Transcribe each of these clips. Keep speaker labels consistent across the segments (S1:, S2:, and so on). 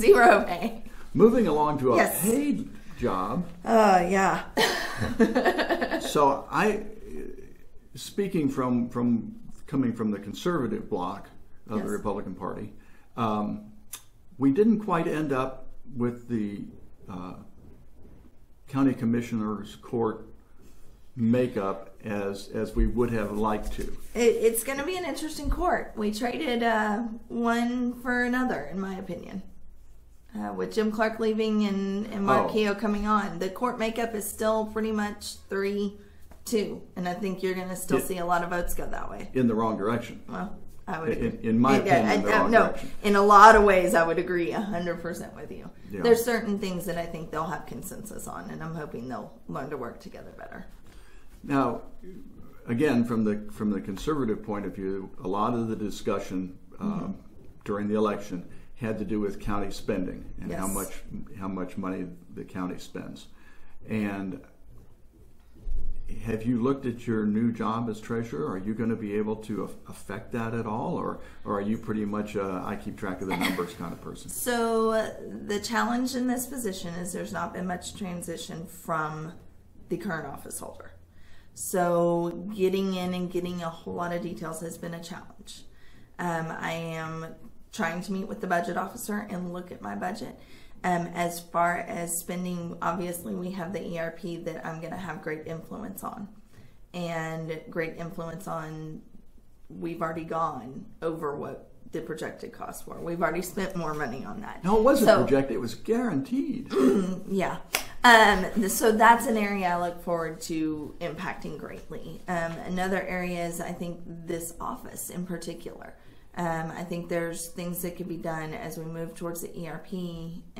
S1: zero pay.
S2: Moving along to a
S1: Yes.
S2: paid job.
S1: Uh, yeah.
S2: So I, speaking from from coming from the conservative bloc of
S1: Yes.
S2: the Republican Party, um, we didn't quite end up with the uh, county commissioners court makeup as as we would have liked to.
S1: It, it's going to be an interesting court. We traded uh, one for another, in my opinion. Uh, with Jim Clark leaving and, and Mark
S2: Oh.
S1: Keough coming on, the court makeup is still pretty much 3 2. And I think you're going to still
S2: Yeah.
S1: see a lot of votes go that way.
S2: in the wrong direction.
S1: Well, I would
S2: In- in my
S1: Yeah,
S2: opinion,
S1: I- I- no,
S2: direction.
S1: in a lot of ways, I would agree 100% with you.
S2: Yeah.
S1: There's certain things that I think they'll have consensus on, and I'm hoping they'll learn to work together better.
S2: Now, again, from the from the conservative point of view, a lot of the discussion um, during the election had to do with county spending and how much how much money the county spends. And have you looked at your new job as treasurer? Are you going to be able to affect that at all, or or are you pretty much a, I keep track of the numbers kind of person?
S1: So uh, the challenge in this position is there's not been much transition from the current office holder. So getting in and getting a whole lot of details has been a challenge. Um, I am trying to meet with the budget officer and look at my budget. Um, as far as spending, obviously we have the ERP that I'm going to have great influence on, and great influence on we've already gone over what the projected costs were. We've already spent more money on that.
S2: No, it wasn't
S1: So-
S2: projected; it was guaranteed.
S1: Yeah. Um, so that's an area I look forward to impacting greatly. Um, another area is I think this office in particular. Um, I think there's things that could be done as we move towards the ERP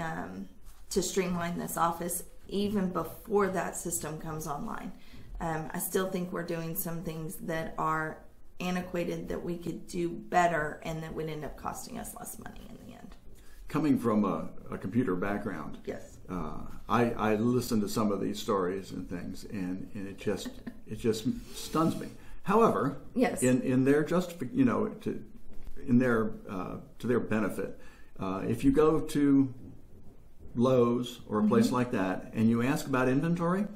S1: um, to streamline this office even before that system comes online. Um, I still think we're doing some things that are antiquated that we could do better and that would end up costing us less money in the end.
S2: Coming from a, a computer background,
S1: Yes.
S2: uh, I, I listen to some of these stories and things, and, and it just it just stuns me. However,
S1: Yes.
S2: in in their just you know to in their uh, to their benefit, uh, if you go to Lowe's or a
S1: Mm-hmm.
S2: place like that and you ask about inventory.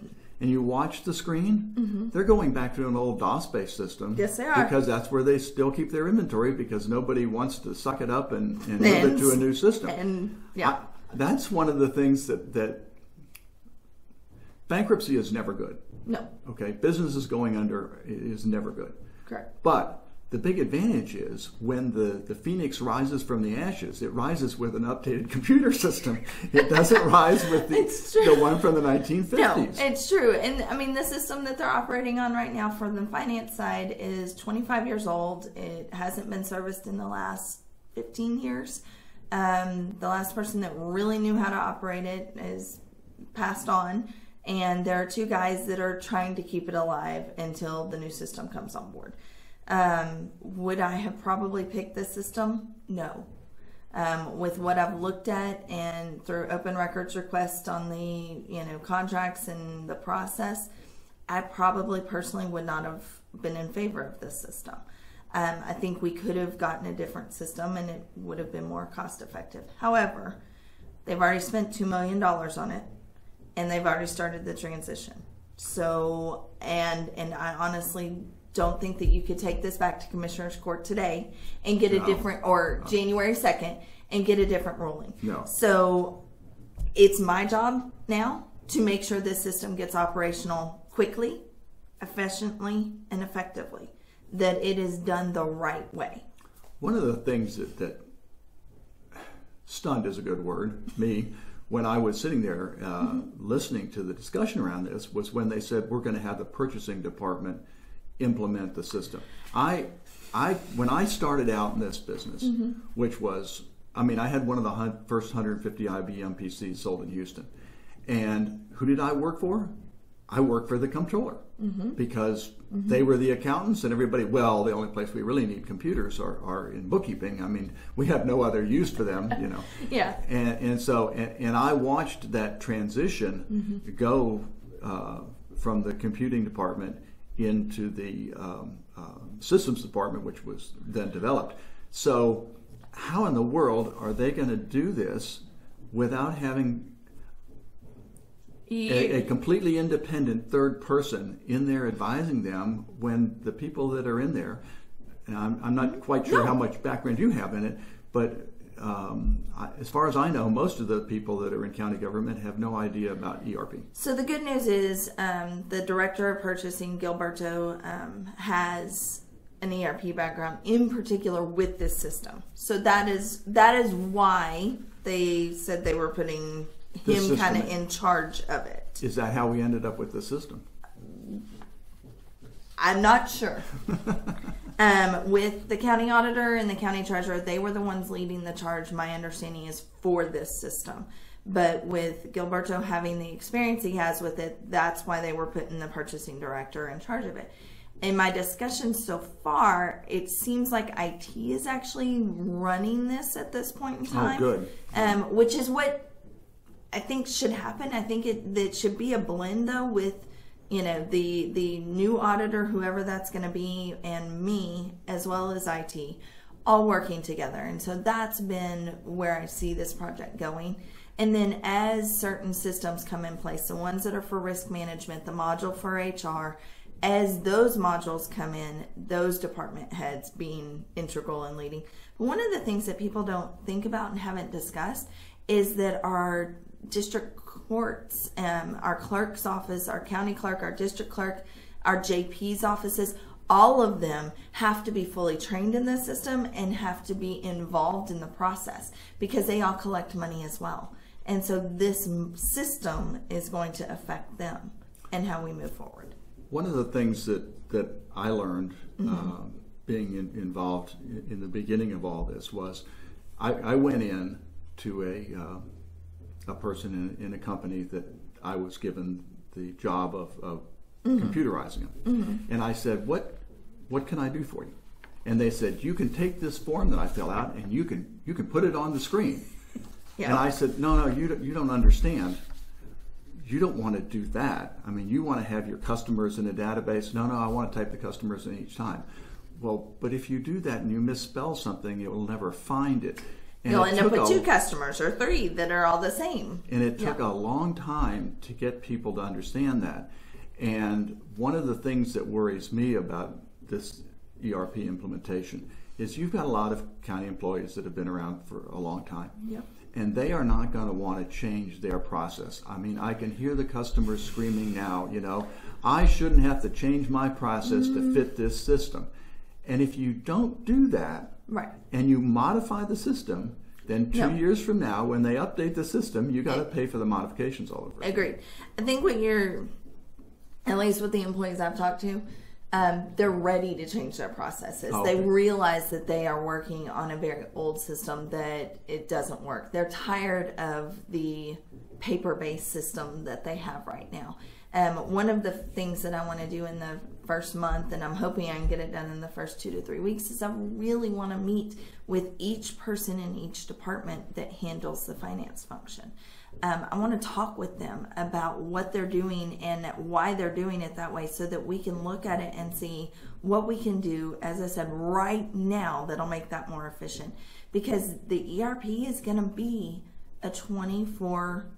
S2: And you watch the screen, they're going back to an old DOS-based system.
S1: Mm-hmm. Yes, they are.
S2: Because that's where they still keep their inventory because nobody wants to suck it up and, and move it to a new system.
S1: And yeah.
S2: I- that's one of the things that, that bankruptcy is never good.
S1: no.
S2: Okay, business is going under is never good.
S1: Correct.
S2: But the big advantage is when the, the phoenix rises from the ashes, it rises with an updated computer system. It doesn't rise with the, the one from the 1950s.
S1: No,
S2: 1950s.
S1: it's true. And I mean, the system that they're operating on right now for the finance side is 25 years old. It hasn't been serviced in the last 15 years. Um, the last person that really knew how to operate it is passed on. And there are two guys that are trying to keep it alive until the new system comes on board. Um, would I have probably picked this system? No. um, with what I've looked at and through open records request on the you know contracts and the process, I probably personally would not have been in favor of this system. Um, I think we could have gotten a different system and it would have been more cost effective. However, they've already spent two million dollars on it, and they've already started the transition. So, and and I honestly don't think that you could take this back to commissioner's court today and get a different or January second and get a different ruling.
S2: No.
S1: So, it's my job now to make sure this system gets operational quickly, efficiently, and effectively. That it is done the right way.
S2: One of the things that, that stunned is a good word, me, when I was sitting there uh, listening to the discussion around this was when they said we're going to have the purchasing department implement the system. I, I, when I started out in this business, mm-hmm. which was, I mean, I had one of the first 150 IBM PCs sold in Houston, and who did I work for? I worked for the comptroller mm-hmm. because mm-hmm. they were the accountants and everybody. Well, the only place we really need computers are, are in bookkeeping. I mean, we have no other use for them, you know.
S1: Yeah.
S2: And, and so, and, and I watched that transition go uh, from the computing department into the um, uh, systems department, which was then developed. So, how in the world are they going to do this without having a, a completely independent third person in there advising them when the people that are in there, and I'm, I'm not quite sure
S1: No.
S2: how much background you have in it, but um, I, as far as I know, most of the people that are in county government have no idea about ERP.
S1: So the good news is um, the director of purchasing, Gilberto, um, has an ERP background, in particular with this system. So that is that is why they said they were putting him kind of in charge of it.
S2: Is that how we ended up with the system?
S1: I'm not sure. um, with the county auditor and the county treasurer, they were the ones leading the charge. My understanding is for this system. But with Gilberto having the experience he has with it, that's why they were putting the purchasing director in charge of it. In my discussions so far, it seems like IT is actually running this at this point in time.
S2: Oh, good.
S1: Um, which is what I think should happen. I think it, it should be a blend though with you know the the new auditor, whoever that's going to be, and me as well as IT, all working together. And so that's been where I see this project going. And then as certain systems come in place, the ones that are for risk management, the module for HR, as those modules come in, those department heads being integral and leading. But one of the things that people don't think about and haven't discussed is that our district courts, um, our clerk's office, our county clerk, our district clerk, our JP's offices, all of them have to be fully trained in this system and have to be involved in the process because they all collect money as well. And so this system is going to affect them and how we move forward.
S2: One of the things that, that I learned uh, being in, involved in, in the beginning of all this was I, I went in to a, uh, a person in, in a company that I was given the job of, of mm-hmm. computerizing them. Mm-hmm. And I said, what, what can I do for you? And they said, you can take this form that I fill out and you can, you can put it on the screen.
S1: Yeah.
S2: And I said, no, no, you don't, you don't understand you don't want to do that. I mean, you want to have your customers in a database. No, no, I want to type the customers in each time. Well, but if you do that and you misspell something, it will never find it. And
S1: You'll end up with
S2: a-
S1: two customers or three that are all the same.
S2: and it took
S1: Yeah.
S2: a long time to get people to understand that. And one of the things that worries me about this ERP implementation is you've got a lot of county employees that have been around for a long time.
S1: Yep.
S2: And they are not going to want to change their process. I mean, I can hear the customers screaming now, you know, I shouldn't have to change my process to mm-hmm. fit this system. And if you don't do that,
S1: Right.
S2: and you modify the system, then two
S1: No.
S2: years from now, when they update the system, you got to pay for the modifications all over. again.
S1: Agreed. I think what you're, at least with the employees I've talked to, um, they're ready to change their processes.
S2: Oh,
S1: They realize that they are working on a very old system that it doesn't work. They're tired of the paper-based system that they have right now. Um, one of the things that I want to do in the first month, and I'm hoping I can get it done in the first two to three weeks, is I really want to meet with each person in each department that handles the finance function. Um, I want to talk with them about what they're doing and why they're doing it that way so that we can look at it and see what we can do, as I said, right now that'll make that more efficient. Because the ERP is going to be a 24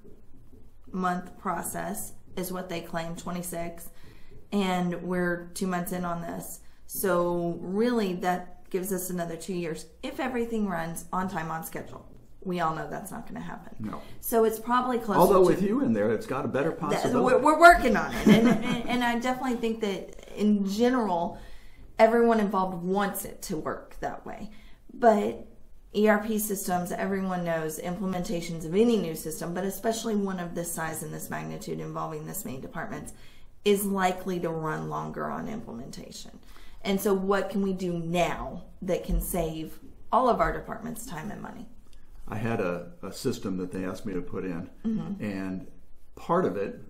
S1: month process, is what they claim 26. And we're two months in on this. So, really, that gives us another two years if everything runs on time, on schedule. We all know that's not going to happen.
S2: No.
S1: So it's probably close.
S2: Although
S1: to,
S2: with you in there, it's got a better possibility.
S1: we're, we're working on it, and, and, and I definitely think that in general, everyone involved wants it to work that way. But ERP systems, everyone knows implementations of any new system, but especially one of this size and this magnitude involving this many departments, is likely to run longer on implementation. And so, what can we do now that can save all of our departments time and money?
S2: I had a, a system that they asked me to put in, and part of it,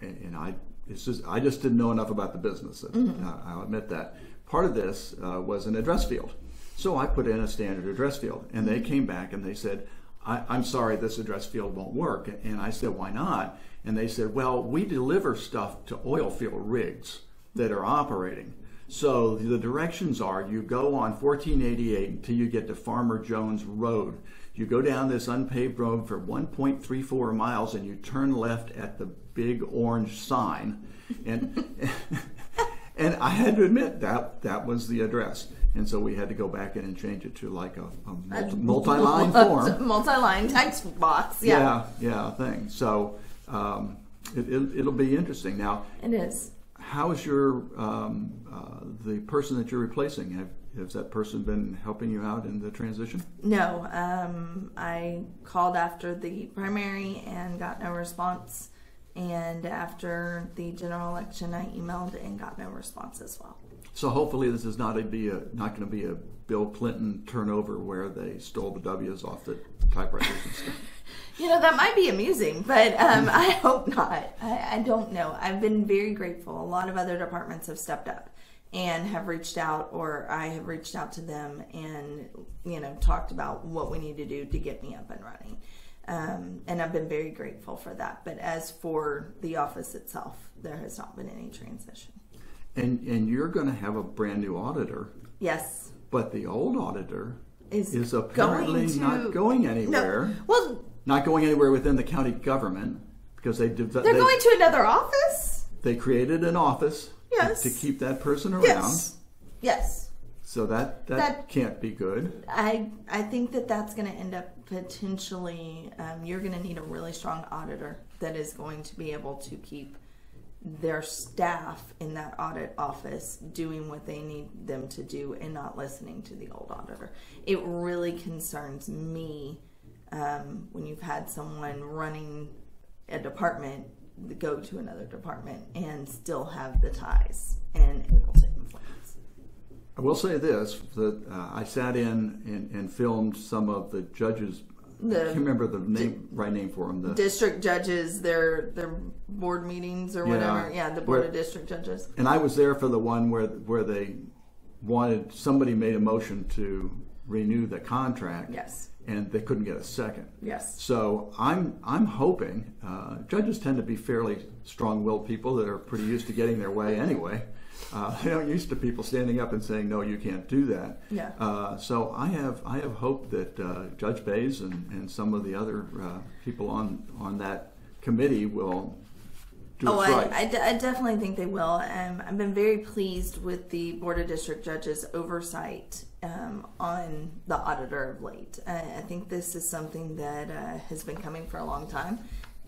S2: and, and I it's just I just didn't know enough about the business. Uh, I'll admit that. Part of this uh, was an address field, so I put in a standard address field, and they came back and they said, I, "I'm sorry, this address field won't work." And I said, "Why not?" And they said, "Well, we deliver stuff to oil field rigs that are operating." So the directions are you go on 1488 until you get to Farmer Jones Road. You go down this unpaved road for 1.34 miles and you turn left at the big orange sign. And and I had to admit that that was the address. And so we had to go back in and change it to like a, a multi, multi-line form.
S1: multi-line text box.
S2: Yeah,
S1: Yeah,
S2: yeah, thing. So um, it, it, it'll be interesting. Now,
S1: it is.
S2: how's your um, uh, the person that you're replacing? Have has that person been helping you out in the transition?
S1: No, um, I called after the primary and got no response. And after the general election, I emailed and got no response as well.
S2: So hopefully this is not a be a not going to be a Bill Clinton turnover where they stole the W's off the typewriters and stuff.
S1: You know, that might be amusing, but um, I hope not. I, I don't know. I've been very grateful. A lot of other departments have stepped up and have reached out, or I have reached out to them and, you know, talked about what we need to do to get me up and running. Um, and I've been very grateful for that. But as for the office itself, there has not been any transition.
S2: And and you're going to have a brand new auditor,
S1: Yes.
S2: But the old auditor
S1: Is,
S2: is apparently
S1: going to-
S2: not going anywhere.
S1: No. Well,
S2: Not going anywhere within the county government because they
S1: they're
S2: they,
S1: going to another office?
S2: they created an office to-
S1: Yes.
S2: to, keep that person around.
S1: Yes. Yes.
S2: So that, that
S1: That-
S2: can't be good.
S1: I I think that that's going to end up potentially. Um, you're going to need a really strong auditor that is going to be able to keep their staff in that audit office doing what they need them to do and not listening to the old auditor. It really concerns me um, when you've had someone running a department go to another department and still have the ties and able to influence.
S2: I will say this: that uh, I sat in and, and filmed some of the judges. I
S1: The
S2: can't remember the name, right name for them. The,
S1: district judges their their board meetings or
S2: Yeah.
S1: whatever. Yeah, the board
S2: Where-
S1: of district judges.
S2: and I was there for the one where where they wanted somebody made a motion to renew the contract.
S1: Yes.
S2: And they couldn't get a second.
S1: Yes.
S2: So I'm I'm hoping uh, judges tend to be fairly strong-willed people that are pretty used to getting their way anyway. Uh, they aren't used to people standing up and saying no, you can't do that.
S1: Yeah.
S2: Uh, so I have I have hope that uh, Judge Bays and, and some of the other uh, people on on that committee will do
S1: Oh, I,
S2: right.
S1: I, definitely think they will. Um, I've been very pleased with the Board of District Judges' oversight um, on the auditor of late. Uh, I think this is something that uh, has been coming for a long time.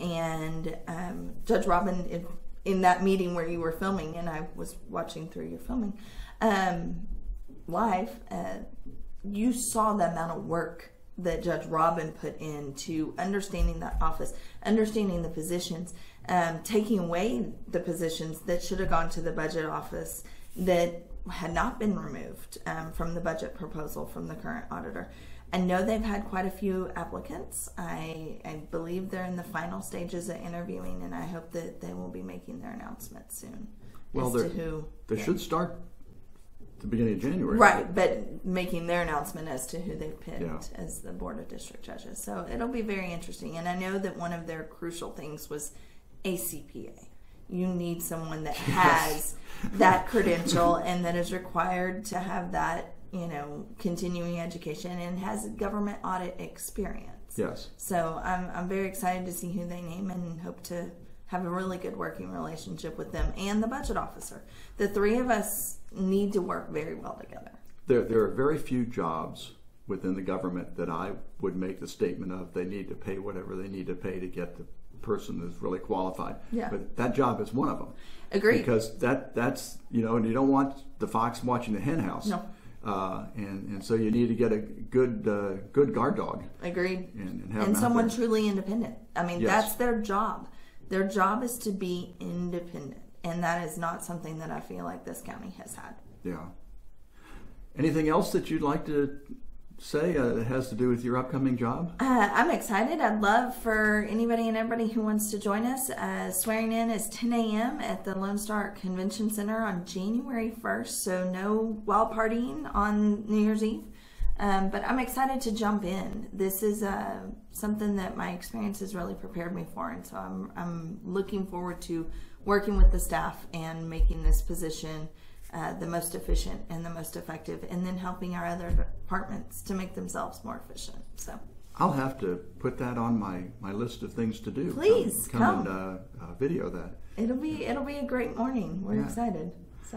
S1: And um, Judge Robin, in, in that meeting where you were filming, and I was watching through your filming um, live, uh, you saw the amount of work that Judge Robin put into understanding that office, understanding the positions, um, taking away the positions that should have gone to the budget office that had not been removed um, from the budget proposal from the current auditor. I know they've had quite a few applicants. I, I believe they're in the final stages of interviewing, and I hope that they will be making their announcement soon
S2: Well,
S1: as to who.
S2: they
S1: yeah.
S2: should start the beginning of January.
S1: Right, but making their announcement as to who they've picked
S2: Yeah.
S1: as the board of district judges. So it'll be very interesting. And I know that one of their crucial things was a CPA. You need someone that has that credential and that is required to have that, you know, continuing education and has government audit experience.
S2: Yes.
S1: So I'm, I'm very excited to see who they name and hope to have a really good working relationship with them and the budget officer. The three of us need to work very well together.
S2: There, there are very few jobs within the government that I would make the statement of they need to pay whatever they need to pay to get the person that's really qualified.
S1: Yeah.
S2: But that job is one of them.
S1: Agreed.
S2: Because that that's you know, and you don't want the fox watching the hen house.
S1: No.
S2: Uh, and and so you need to get a good uh, good guard dog
S1: Agreed.
S2: and, and have
S1: And someone truly independent. I mean,
S2: Yes.
S1: that's their job. Their job is to be independent. And that is not something that I feel like this county has had.
S2: Yeah. Anything else that you'd like to say uh, that has to do with your upcoming job?
S1: Uh, I'm excited. I'd love for anybody and everybody who wants to join us. Uh, swearing in is 10 a.m. at the Lone Star Convention Center on January 1st, so no wild partying on New Year's Eve. Um, but I'm excited to jump in. This is uh, something that my experience has really prepared me for, and so I'm, I'm looking forward to working with the staff and making this position uh, the most efficient and the most effective, and then helping our other departments to make themselves more efficient. So.
S2: I'll have to put that on my, my list of things to do.
S1: Please,
S2: come,
S1: come.
S2: and uh, uh, video that.
S1: It'll be it'll be a great morning. We're
S2: Yeah.
S1: excited.